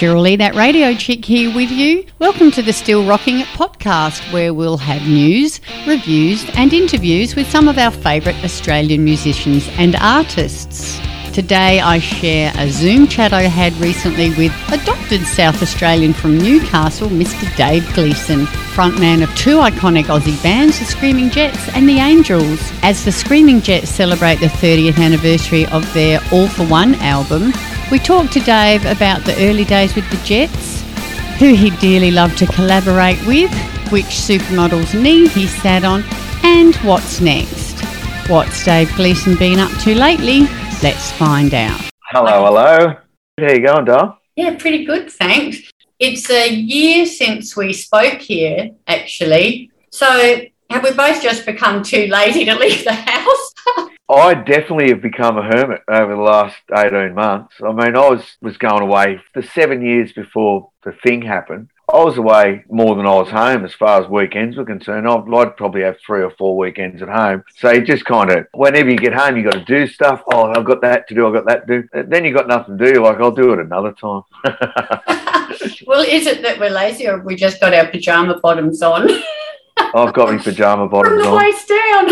Lee, that radio chick here with you. Welcome to the Still Rocking It podcast, where we'll have news, reviews, and interviews with some of our favourite Australian musicians and artists. Today, I share a Zoom chat I had recently with adopted South Australian from Newcastle, Mr. Dave Gleeson, frontman of two iconic Aussie bands, the Screaming Jets and the Angels. As the Screaming Jets celebrate the 30th anniversary of their All for One album, we talked to Dave about the early days with the Jets, who he dearly loved to collaborate with, which supermodel's knee he sat on, and what's next. What's Dave Gleeson been up to lately? Let's find out. Hello, hello. How you going, Dom? Yeah, pretty good, thanks. It's a year since we spoke here, actually. So have we both just become too lazy to leave the house? I definitely have become a hermit over the last 18 months. I mean, I was, was going away for seven years before the thing happened. I was away more than I was home as far as weekends were concerned. I'd, I'd probably have three or four weekends at home. So you just kind of, whenever you get home, you got to do stuff. Oh, I've got that to do. I've got that to do. Then you got nothing to do. Like, I'll do it another time. well, is it that we're lazy or have we just got our pajama bottoms on? I've got my pajama bottoms From the on. waist down.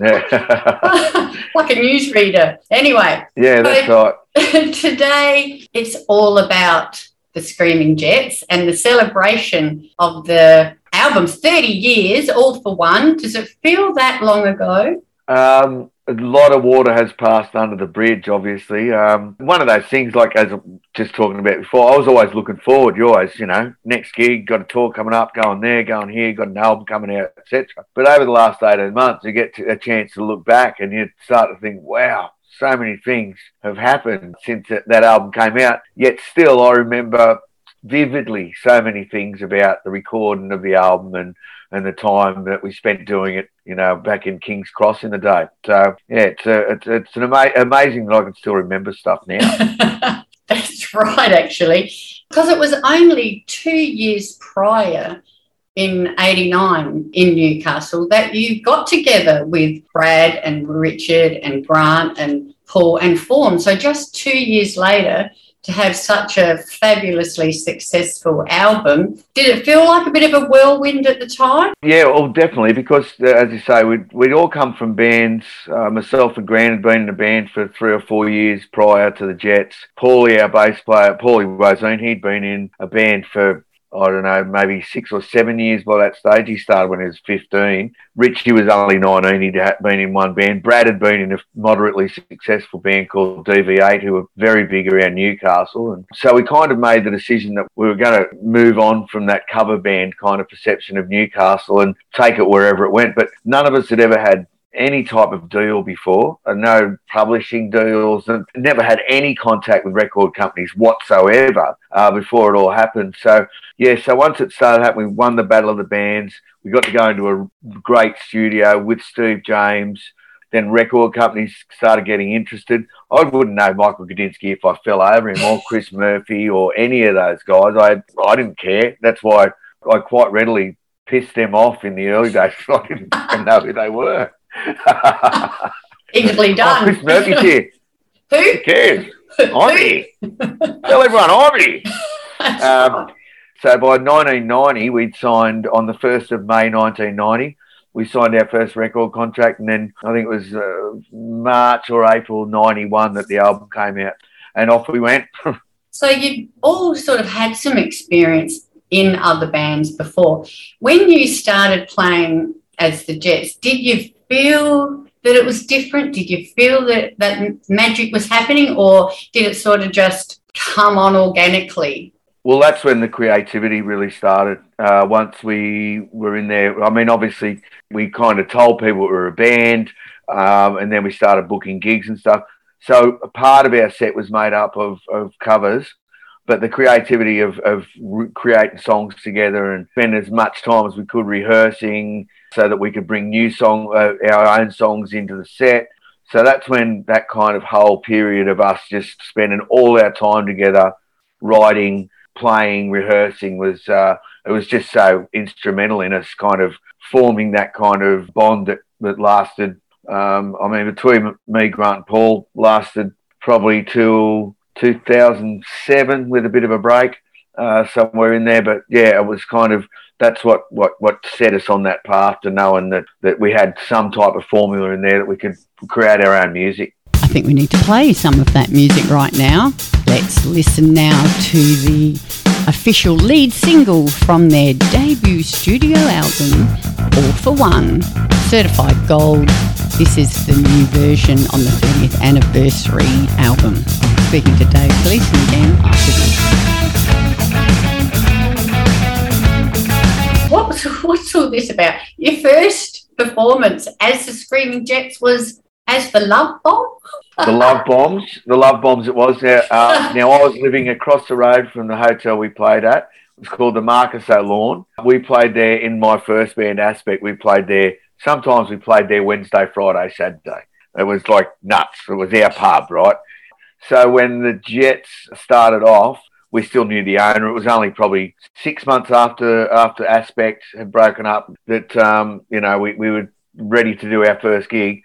Yeah. like a newsreader. Anyway. yeah, that's right. Today, it's all about the Screaming Jets and the celebration of the album's 30 years, all for one. Does it feel that long ago? Um, a lot of water has passed under the bridge, obviously. Um, one of those things, like as I'm just talking about before, I was always looking forward. You always, you know, next gig, got a tour coming up, going there, going here, got an album coming out, etc. But over the last 18 months, you get a chance to look back and you start to think, wow, so many things have happened since that album came out. Yet still, I remember vividly so many things about the recording of the album and and the time that we spent doing it, you know, back in King's Cross in the day. So yeah, it's a, it's, it's an ama- amazing that I can still remember stuff now. That's right, actually, because it was only two years prior. In 89 in Newcastle, that you got together with Brad and Richard and Grant and Paul and Fawn. So, just two years later, to have such a fabulously successful album. Did it feel like a bit of a whirlwind at the time? Yeah, well, definitely, because uh, as you say, we'd, we'd all come from bands. Uh, myself and Grant had been in a band for three or four years prior to the Jets. Paulie, our bass player, Paulie Woseen, he'd been in a band for I don't know, maybe six or seven years by that stage. He started when he was 15. Richie was only 19. He'd been in one band. Brad had been in a moderately successful band called DV8, who were very big around Newcastle. And so we kind of made the decision that we were going to move on from that cover band kind of perception of Newcastle and take it wherever it went. But none of us had ever had any type of deal before, no publishing deals, and never had any contact with record companies whatsoever uh, before it all happened. So, yeah, so once it started happening, we won the Battle of the Bands. We got to go into a great studio with Steve James. Then record companies started getting interested. I wouldn't know Michael Gudinski if I fell over him or Chris Murphy or any of those guys. I I didn't care. That's why I quite readily pissed them off in the early days. I didn't know who they were. Easily done. Oh, Chris Murphy's here. Who? Cares? Ivy. Tell everyone Ivy. Um, so by 1990, we'd signed on the 1st of May 1990. We signed our first record contract, and then I think it was uh, March or April 91 that the album came out, and off we went. so you all sort of had some experience in other bands before. When you started playing as the Jets, did you feel that it was different? Did you feel that that magic was happening, or did it sort of just come on organically? Well, that's when the creativity really started. Uh, once we were in there, I mean, obviously, we kind of told people we were a band, um, and then we started booking gigs and stuff. So a part of our set was made up of, of covers, but the creativity of, of re- creating songs together and spend as much time as we could rehearsing so that we could bring new song, uh, our own songs into the set. So that's when that kind of whole period of us just spending all our time together, writing, playing, rehearsing was uh, it was just so instrumental in us kind of forming that kind of bond that, that lasted. Um, I mean, between me, Grant, and Paul lasted probably till 2007 with a bit of a break uh, somewhere in there. But yeah, it was kind of that's what, what, what set us on that path to knowing that, that we had some type of formula in there that we could create our own music. I think we need to play some of that music right now. Let's listen now to the official lead single from their debut studio album, All for One, certified gold. This is the new version on the 30th anniversary album. Speaking to Dave Gleeson again after this. What was, what's all this about? Your first performance as the Screaming Jets was as the Love Bomb? the Love Bombs. The Love Bombs it was. Now, uh, now I was living across the road from the hotel we played at. It was called the Marcus O'Lawn. We played there in my first band aspect. We played there. Sometimes we played there Wednesday, Friday, Saturday. It was like nuts. It was our pub, right? So when the Jets started off, we still knew the owner. It was only probably six months after after Aspect had broken up that um, you know we, we were ready to do our first gig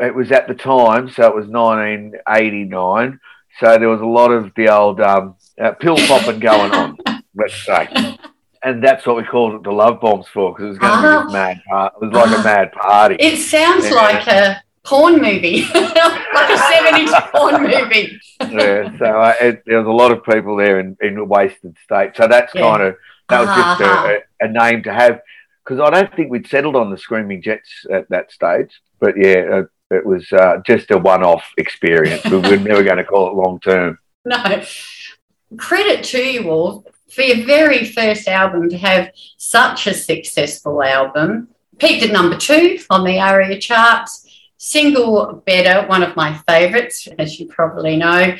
it was at the time, so it was 1989. So there was a lot of the old um, uh, pill popping going on, let's say. And that's what we called it the love bombs for, because it was going to uh-huh. be this mad party. It was like uh-huh. a mad party. It sounds yeah. like a porn movie, like a 70s porn movie. yeah, so uh, it, there was a lot of people there in, in a wasted state. So that's yeah. kind of, that was uh-huh. just a, a, a name to have, because I don't think we'd settled on the Screaming Jets at that stage. But yeah, uh, it was uh, just a one-off experience. we were never going to call it long term. No. Credit to you all for your very first album to have such a successful album. Peaked at number two on the ARIA charts. Single Better, one of my favourites, as you probably know.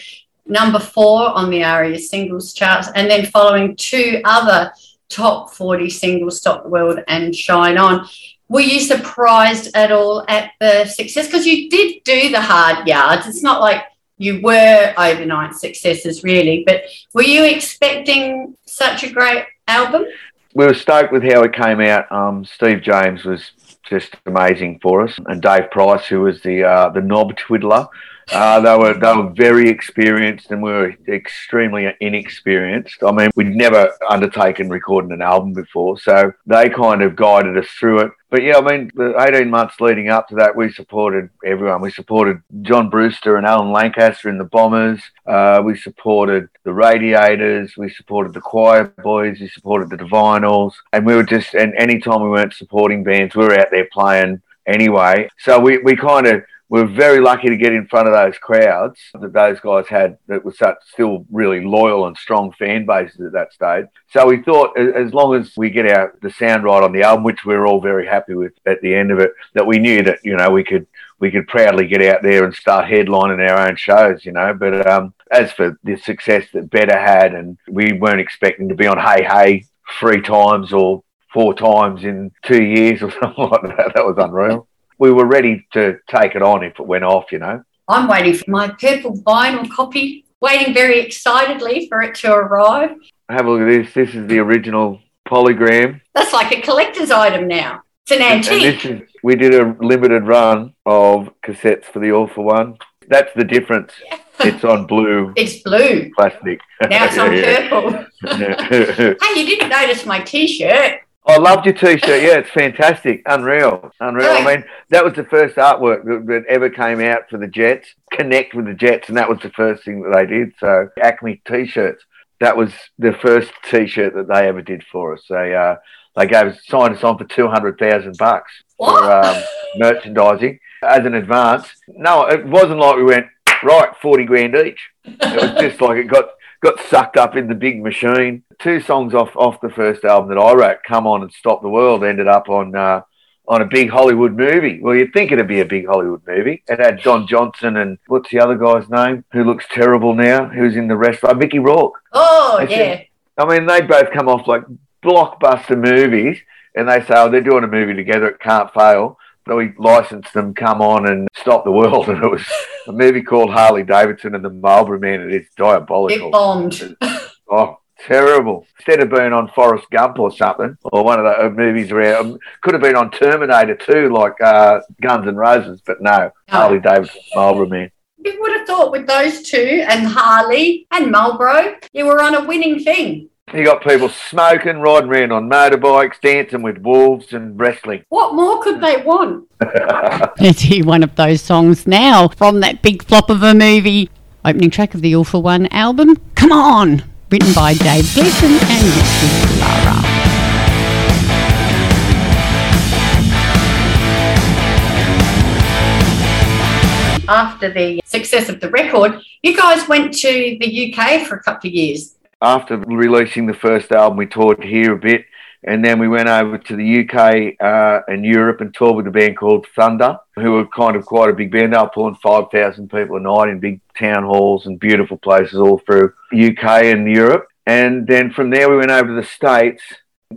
Number four on the ARIA singles charts, and then following two other top 40 singles, Stop the World and Shine On were you surprised at all at the success? Because you did do the hard yards. It's not like you were overnight successes, really, but were you expecting such a great album? We were stoked with how it came out. Um, Steve James was just amazing for us, and Dave Price, who was the uh, the knob twiddler. Uh, they were they were very experienced and we were extremely inexperienced. I mean, we'd never undertaken recording an album before, so they kind of guided us through it. But yeah, I mean, the 18 months leading up to that, we supported everyone. We supported John Brewster and Alan Lancaster in the Bombers. Uh, we supported the Radiators. We supported the Choir Boys. We supported the Divinyls. And we were just, and anytime we weren't supporting bands, we were out there playing anyway. So we, we kind of, we are very lucky to get in front of those crowds that those guys had that was such still really loyal and strong fan bases at that stage. So we thought as long as we get our the sound right on the album, which we are all very happy with at the end of it, that we knew that, you know, we could we could proudly get out there and start headlining our own shows, you know. But um, as for the success that Better had, and we weren't expecting to be on Hey Hey three times or four times in two years or something like that. That was unreal we were ready to take it on if it went off, you know. I'm waiting for my purple vinyl copy, waiting very excitedly for it to arrive. Have a look at this. This is the original polygram. That's like a collector's item now. It's an antique. Is, we did a limited run of cassettes for the All for One. That's the difference. it's on blue. It's blue. Plastic. Now it's on purple. hey, you didn't notice my t shirt. I loved your T-shirt. Yeah, it's fantastic, unreal, unreal. I mean, that was the first artwork that, that, ever came out for the Jets. Connect with the Jets, and that was the first thing that they did. So Acme T-shirts. That was the first T-shirt that they ever did for us. They uh, they gave us signed us on for two hundred thousand bucks for um, merchandising as an advance. No, it wasn't like we went right forty grand each. It was just like it got got sucked up in the big machine. Two songs off off the first album that I wrote, "Come On and Stop the World," ended up on uh, on a big Hollywood movie. Well, you'd think it'd be a big Hollywood movie. It had Don Johnson and what's the other guy's name who looks terrible now, who's in the rest? Uh, Mickey Rourke. Oh yeah. Said, I mean, they both come off like blockbuster movies, and they say, "Oh, they're doing a movie together. It can't fail." So we licensed them, come on and stop the world. And it was a movie called Harley Davidson and the Marlboro Man. And it's diabolical. It bombed. oh, terrible. Instead of being on Forrest Gump or something, or one of the uh, movies around, um, could have been on Terminator too, like uh, Guns and Roses, but no, oh. Harley Davidson, Marlboro Man. You would have thought with those two and Harley and Marlboro, you were on a winning thing. You got people smoking, riding around on motorbikes, dancing with wolves, and wrestling. What more could they want? Let's hear one of those songs now from that big flop of a movie. Opening track of the All for One album, Come On, written by Dave Gleeson and Richard Lara. After the success of the record, you guys went to the UK for a couple of years after releasing the first album, we toured here a bit, and then we went over to the UK uh, and Europe and toured with a band called Thunder, who were kind of quite a big band. They were pulling 5,000 people a night in big town halls and beautiful places all through UK and Europe. And then from there, we went over to the States,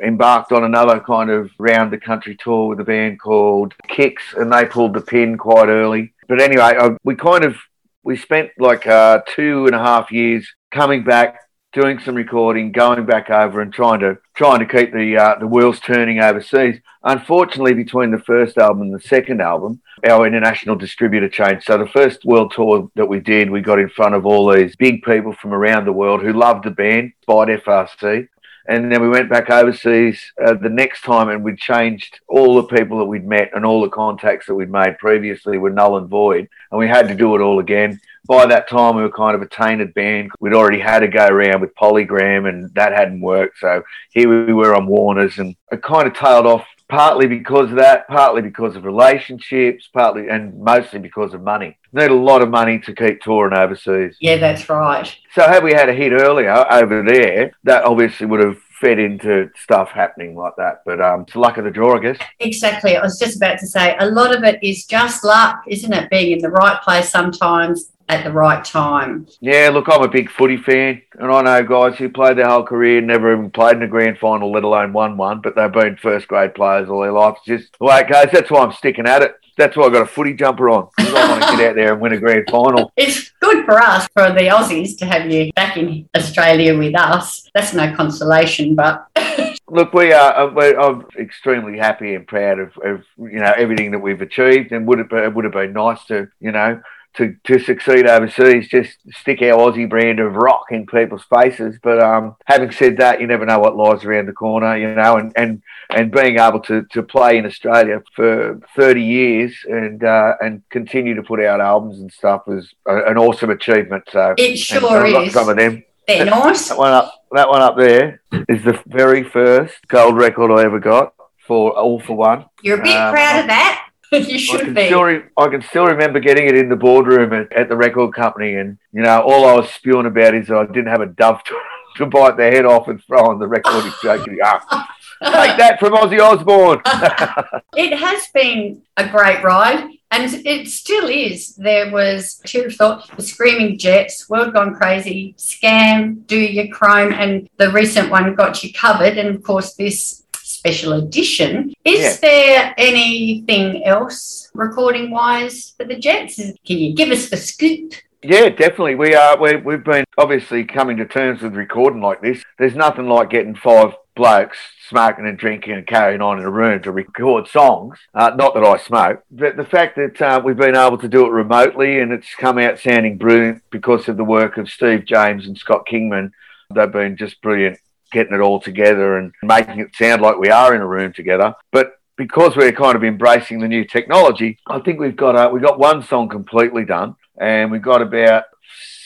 embarked on another kind of round the country tour with a band called Kicks, and they pulled the pin quite early. But anyway, I, we kind of we spent like uh, two and a half years coming back doing some recording, going back over and trying to trying to keep the uh, the wheels turning overseas. Unfortunately, between the first album and the second album, our international distributor changed. So the first world tour that we did, we got in front of all these big people from around the world who loved the band, despite FRC. And then we went back overseas uh, the next time and we'd changed all the people that we'd met and all the contacts that we'd made previously were null and void. And we had to do it all again by that time, we were kind of a tainted band. We'd already had to go around with Polygram, and that hadn't worked. So here we were on Warner's, and it kind of tailed off partly because of that, partly because of relationships, partly and mostly because of money. Need a lot of money to keep touring overseas. Yeah, that's right. So had we had a hit earlier over there, that obviously would have fed into stuff happening like that. But um, it's luck of the draw, I guess. Exactly. I was just about to say a lot of it is just luck, isn't it? Being in the right place sometimes at the right time. Yeah, look, I'm a big footy fan, and I know guys who played their whole career, never even played in a grand final, let alone won one, but they've been first grade players all their life. It's just the way it goes. That's why I'm sticking at it. That's why I got a footy jumper on. I want to get out there and win a grand final. It's good for us, for the Aussies, to have you back in Australia with us. That's no consolation, but. Look, we are. Uh, we're, I'm extremely happy and proud of, of, you know everything that we've achieved, and would it, it would have been nice to you know to, to succeed overseas, just stick our Aussie brand of rock in people's faces. But um, having said that, you never know what lies around the corner, you know, and, and, and being able to, to play in Australia for 30 years and uh, and continue to put out albums and stuff was a, an awesome achievement. So it sure is. Some of them. They're nice. That one up, that one up there is the very first gold record I ever got for All for One. You're a bit um, proud of that. you should I can be. Still re- I can still remember getting it in the boardroom at, at, the record company, and you know, all I was spewing about is I didn't have a dove to, to bite the head off and throw on the record executive. ah, take that from Ozzy Osbourne. it has been a great ride. And it still is. There was Tear of Thought, The Screaming Jets, World Gone Crazy, Scam, Do Your Chrome, and the recent one Got You Covered. And of course, this special edition. Is yeah. there anything else recording wise for the Jets? Can you give us the scoop? Yeah, definitely. We are. we have been obviously coming to terms with recording like this. There's nothing like getting five blokes smoking and drinking and carrying on in a room to record songs. Uh, not that I smoke, but the fact that uh, we've been able to do it remotely and it's come out sounding brilliant because of the work of Steve James and Scott Kingman. They've been just brilliant getting it all together and making it sound like we are in a room together. But because we're kind of embracing the new technology, I think we've got a, we got one song completely done, and we've got about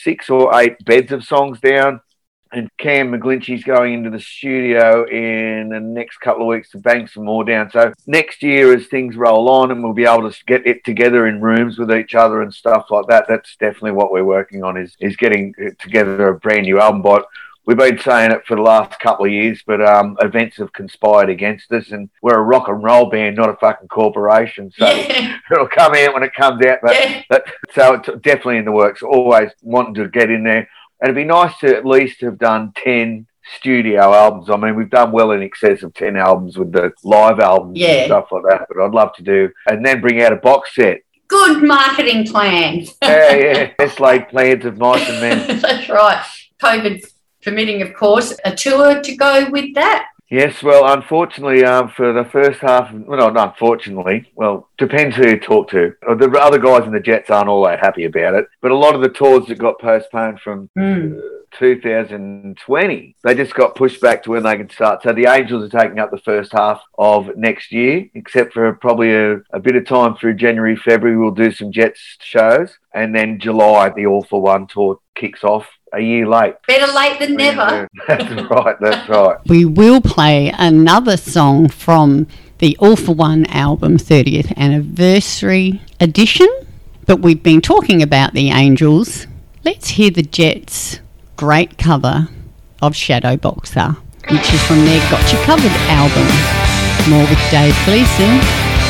six or eight beds of songs down. And Cam McGlinchey's going into the studio in the next couple of weeks to bang some more down. So next year, as things roll on, and we'll be able to get it together in rooms with each other and stuff like that. That's definitely what we're working on is is getting eh, together a brand new album. But we've been saying it for the last couple of years, but um, events have conspired against us, and we're a rock and roll band, not a fucking corporation. So yeah. it'll come out when it comes out. But, yeah. but so it's definitely in the works. Always wanting to get in there, and it'd be nice to at least have done ten studio albums. I mean, we've done well in excess of ten albums with the live albums yeah. and stuff like that. But I'd love to do, and then bring out a box set. Good marketing plan. yeah, yeah. Best laid plans of mice and men. That's right. COVID permitting, of course, a tour to go with that. Yes, well, unfortunately, um, for the first half, well, not unfortunately, well, depends who you talk to. Uh, The other guys in the Jets aren't all that happy about it, but a lot of the tours that got postponed from Mm. 2020, they just got pushed back to when they can start. So the Angels are taking up the first half of next year, except for probably a, a bit of time through January, February. We'll do some Jets shows, and then July, the All for One tour kicks off a year late. Better late than never. That's right. That's right. We will play another song from the All for One album 30th anniversary edition, but we've been talking about the Angels. Let's hear the Jets' great cover of Shadow Boxer, which is from their Gotcha Covered album. More with Dave Gleeson,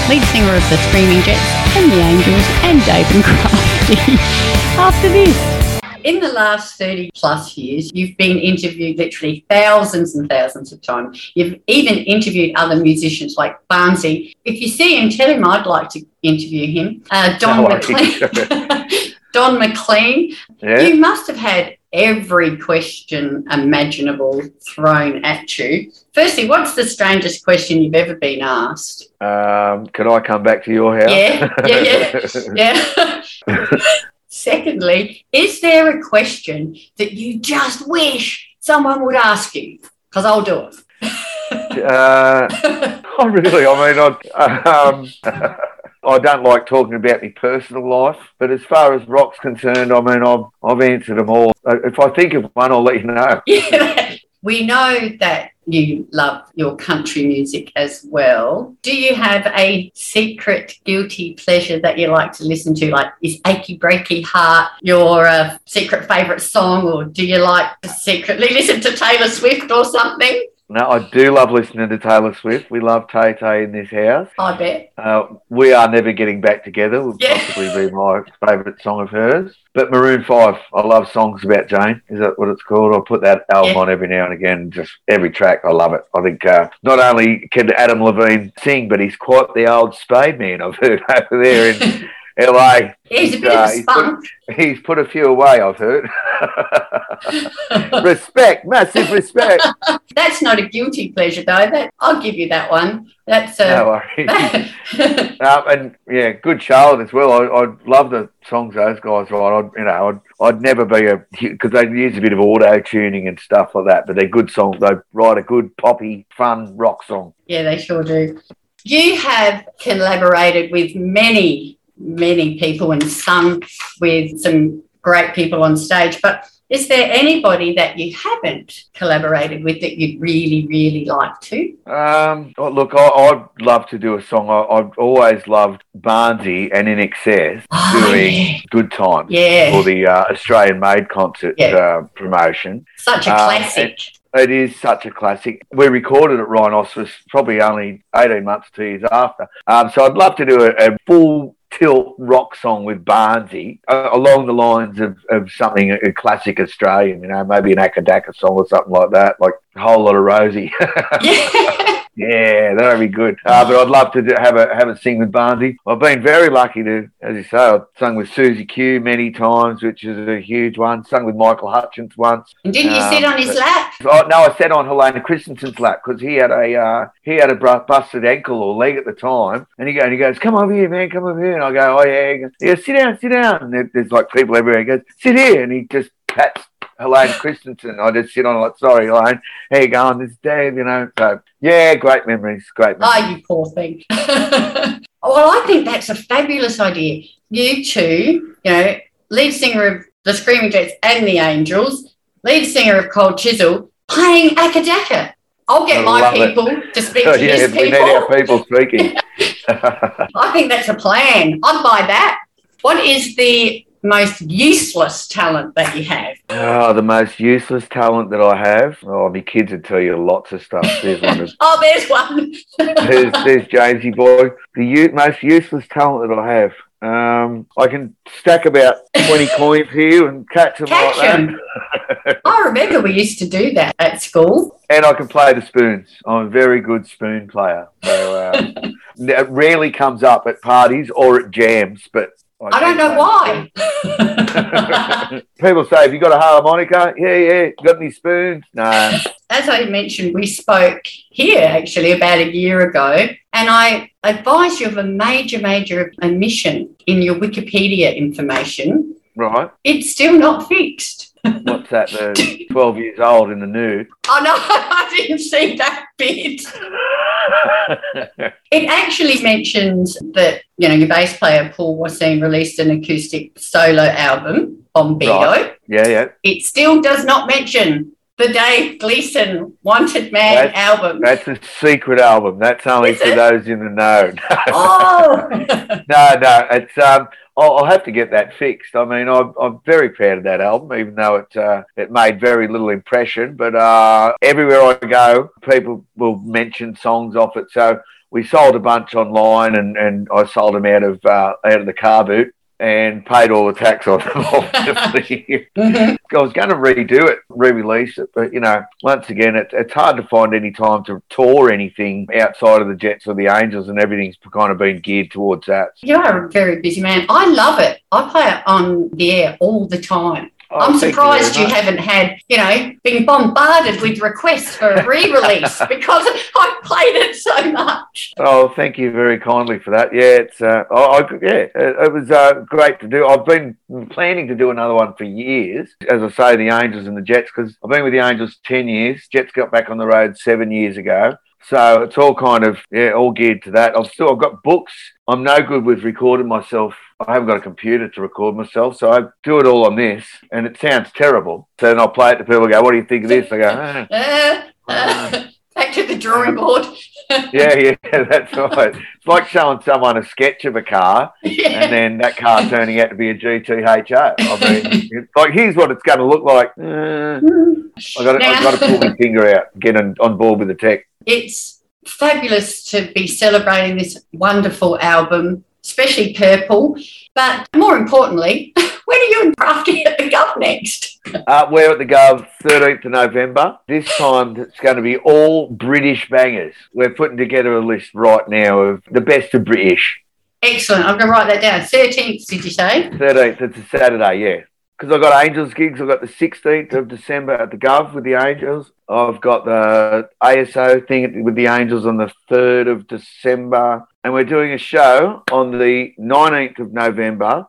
lead singer of the Screaming Jets and the Angels, and Dave and Crafty. After this. In the last 30 plus years, you've been interviewed literally thousands and thousands of times. You've even interviewed other musicians like Barnsey. If you see him, tell him I'd like to interview him. Uh, Don No, McLean. Don McLean. Yeah. You must have had every question imaginable thrown at you. Firstly, what's the strangest question you've ever been asked? Um, can I come back to your house? Yeah, yeah, Yeah. Secondly, is there a question that you just wish someone would ask you? Because I'll do uh, it. not really. I mean, I, um, I don't like talking about my personal life, but as far as rock's concerned, I mean, I've, I've answered them all. Uh, If I think of one, I'll let you know. yeah. We know that you love your country music as well. Do you have a secret guilty pleasure that you like to listen to? Like, is Achy Breaky Heart your uh, secret favourite song, or do you like to secretly listen to Taylor Swift or something? No, I do love listening to Taylor Swift. We love Tay Tay in this house. I bet. Uh, we are never getting back together. Would Yeah. possibly be my favourite song of hers. But Maroon Five, I love songs about Jane. Is that what it's called? I'll put that album Yeah. on every now and again. Just every track, I love it. I think uh, not only can Adam Levine sing, but he's quite the old spade man. I've heard over there LA. He's a bit Uh, of a he's put- He's put a few away. I've heard. respect, massive respect. That's not a guilty pleasure, though. That I'll give you that one. That's a... No uh, worries. Um, and yeah, good Charlotte as well. I, I love the songs those guys write. I'd, you know, I'd, I'd never be a because they use a bit of auto tuning and stuff like that. But they're good songs. They write a good poppy, fun rock song. yeah, they sure do. You have collaborated with many, many people and some with some great people on stage. But is there anybody that you haven't collaborated with that you'd really, really like to? Um, oh, look, I, I'd love to do a song. I, I've always loved Barnsey and INXS Oh, doing yeah. Good Times Yeah. for the uh, Australian Made concert Yeah. uh, promotion. Such a Um, classic. It is such a classic. We recorded at Rhinoceros probably only 18 months, two years after. Um, so I'd love to do a, a full tilt rock song with Barnsey uh, along the lines of, of something, a, classic Australian, you know, maybe an AC/DC song or something like that, like a whole lot of Rosie. yeah. Yeah, that would be good. Uh, but I'd love to do, have a have a sing with Barnsey. I've been very lucky to, as you say, I've sung with Susie Q many times, which is a huge one. Sung with Michael Hutchence once. And didn't you sit Um, on his lap? Oh, no, I sat on Helena Christensen's lap because he had a uh, he had a busted ankle or leg at the time, and he goes, he goes, "Come over here, man, come over here." And I go, "Oh yeah," he goes, yeah, sit down, sit down. And there- there's like people everywhere. He goes, "Sit here," and he just pats Helena Christensen. I just sit on like, "Sorry, Helene, how you going?" This is Dave, you know. So yeah, great memories, great ah, memories. Oh, you poor thing. Oh, well, I think that's a fabulous idea. You two, you know, lead singer of the Screaming Jets and the Angels, lead singer of Cold Chisel, playing AC/DC. I'll get I my love it. people to speak Oh, to yeah, his we need our people speaking. I think that's a plan. I'd buy that. What is the most useless talent that you have? oh, the most useless talent that I have. Oh, my kids would tell you lots of stuff. There's one. Of, Oh, there's one. there's, there's Jamesy boy. The u- most useless talent that I have. Um, I can stack about 20 coins here and catch them Catch like that. I remember we used to do that at school. And I can play the spoons. I'm a very good spoon player. So, um, it rarely comes up at parties or at jams, but I don't know play why. People say, "Have you got a harmonica?" Yeah, yeah. Got any spoons? No. as I mentioned, we spoke here actually about a year ago, and I advised you of a major, major omission in your Wikipedia information. Right. It's still not fixed. What's that? The 12 years old in the nude. Oh no, I didn't see that bit. it actually mentions that, you know, your bass player Paul Woseen released an acoustic solo album on Beto. Right. Yeah, yeah. It still does not mention the Dave Gleeson Wanted Man That's- album. That's a secret album. That's only Is for it? those in the know. oh, no, no. It's um. I'll, I'll have to get that fixed. I mean, I'm, I'm very proud of that album, even though it uh, it made very little impression. But uh, everywhere I go, people will mention songs off it. So we sold a bunch online, and, and I sold them out of uh, out of the car boot and paid all the tax on. Mhm. I was going to redo it, re-release it, but you know, once again, it, it's hard to find any time to tour anything outside of the Jets or the Angels, and everything's kind of been geared towards that. you are a very busy man. I love it. I play it on the air all the time. Oh, I'm surprised you, much. haven't had, you know, been bombarded with requests for a re-release because I've played it so much. Oh, thank you very kindly for that. Yeah, it's uh, I, I, yeah, it, it was uh, great to do. I've been planning to do another one for years. As I say, the Angels and the Jets, because I've been with the Angels ten years. Jets got back on the road seven years ago. So it's all kind of yeah, all geared to that. I've still I've got books. I'm no good with recording myself. I haven't got a computer to record myself, so I do it all on this, and it sounds terrible. So then I'll play it to people. Go, what do you think of this? I go, "Ah." Uh, uh, back to the drawing board. yeah, yeah, that's right. It's like showing someone a sketch of a car Yeah. and then that car turning out to be a GTHO. I mean, like here's what it's going to look like. Uh, I got I got to pull my finger out, get on, on board with the tech. It's fabulous to be celebrating this wonderful album, especially Purple. But more importantly, when are you and Crafty at the Gov next? Uh, we're at the Gov 13th of November. This time it's going to be all British bangers. We're putting together a list right now of the best of British. Excellent. I'm going to write that down. 13th, did you say? 13th, it's a Saturday, yeah. Because I've got Angels gigs. I've got the 16th of December at the Gov with the Angels. I've got the ASO thing with the Angels on the 3rd of December. And we're doing a show on the 19th of November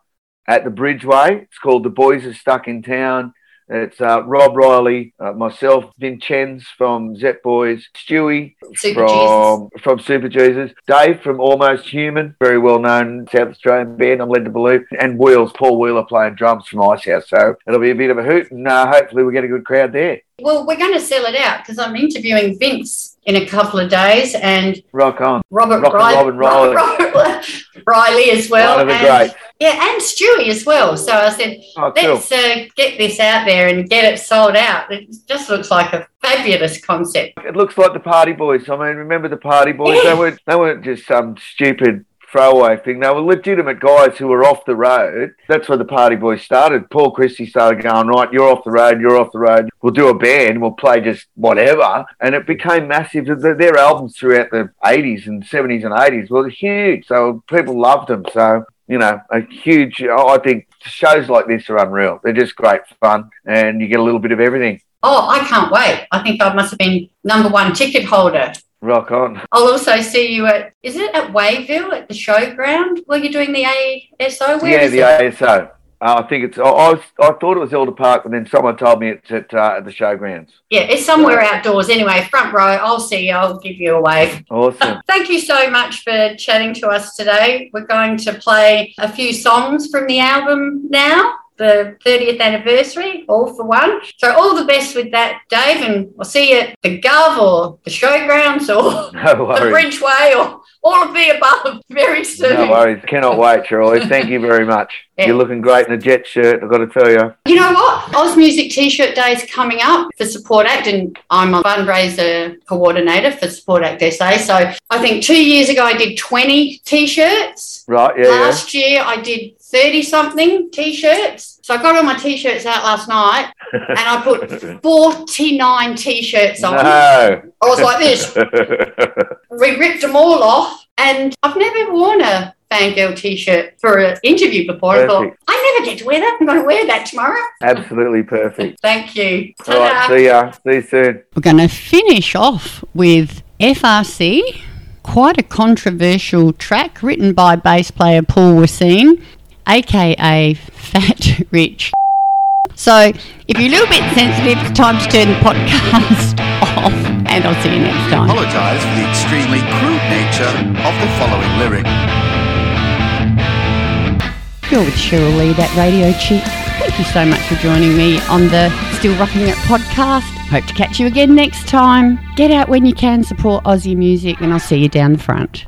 at the Bridgeway. It's called The Boys Are Stuck in Town. It's uh, Rob Riley, uh, myself, Vincenz from Zep Boys, Stewie Super from from Super Jesus, Dave from Almost Human, very well known South Australian band. I'm led to believe, and Wheels, Paul Wheeler playing drums from Ice House. So it'll be a bit of a hoot, and uh, hopefully we'll get a good crowd there. Well, we're going to sell it out because I'm interviewing Vince in a couple of days and Rock on, Robert Rock Riley, Robin Riley. Robert Riley as well. one of the and, greats. Yeah, and Stewie as well. So I said, Oh, let's uh, get this out there and get it sold out. It just looks like a fabulous concept. It looks like the Party Boys. I mean, remember the Party Boys? Yeah. They weren't they weren't just some stupid throwaway thing. They were legitimate guys who were off the road. That's where the Party Boys started. Paul Christie started going, right, you're off the road, you're off the road. We'll do a band, we'll play just whatever. And it became massive. Their albums throughout the 80s and 70s and 80s were huge. So people loved them. So, you know, a huge, I think shows like this are unreal. They're just great fun and you get a little bit of everything. Oh, I can't wait. I think I must have been number one ticket holder. Rock on. I'll also see you at, is it at Wayville at the showground where you're doing the ASO? Where yeah, the it? ASO. Uh, I think it's. I, I, was, I thought it was Elder Park, but then someone told me it's at, uh, at the showgrounds. Yeah, it's somewhere outdoors. Anyway, front row. I'll see you. I'll give you a wave. Awesome. Thank you so much for chatting to us today. We're going to play a few songs from the album now, the 30th anniversary, all for one. So, all the best with that, Dave, and I'll see you at the Gov or the Showgrounds or No the. Bridgeway or all of the above very soon. No worries. Cannot wait, Shirley. Thank you very much. Yeah. You're looking great in a jet shirt. I've got to tell you. You know what? Oz Music T-shirt Day is coming up for Support Act, and I'm a fundraiser coordinator for Support Act SA. So I think two years ago I did 20 T-shirts. Right? Yeah. yeah. Last year I did 30 something T-shirts. So I got all my T-shirts out last night, and I put 49 T-shirts on. no. I was like this. We ripped them all off, and I've never worn a fangirl t-shirt for an interview before. I thought, I never get to wear that. I'm going to wear that tomorrow. Absolutely perfect. Thank you. All right, Ta-da. see ya. See you soon. We're going to finish off with FRC, quite a controversial track written by bass player Paul Woseen, aka Fat Rich. So, if you're a little bit sensitive, it's time to turn the podcast off, and I'll see you next time. apologise for the extremely crude nature of the following lyric. You're with Cheryl Lee, that radio chick. Thank you so much for joining me on the Still Rocking It podcast. Hope to catch you again next time. Get out when you can, support Aussie music, and I'll see you down the front.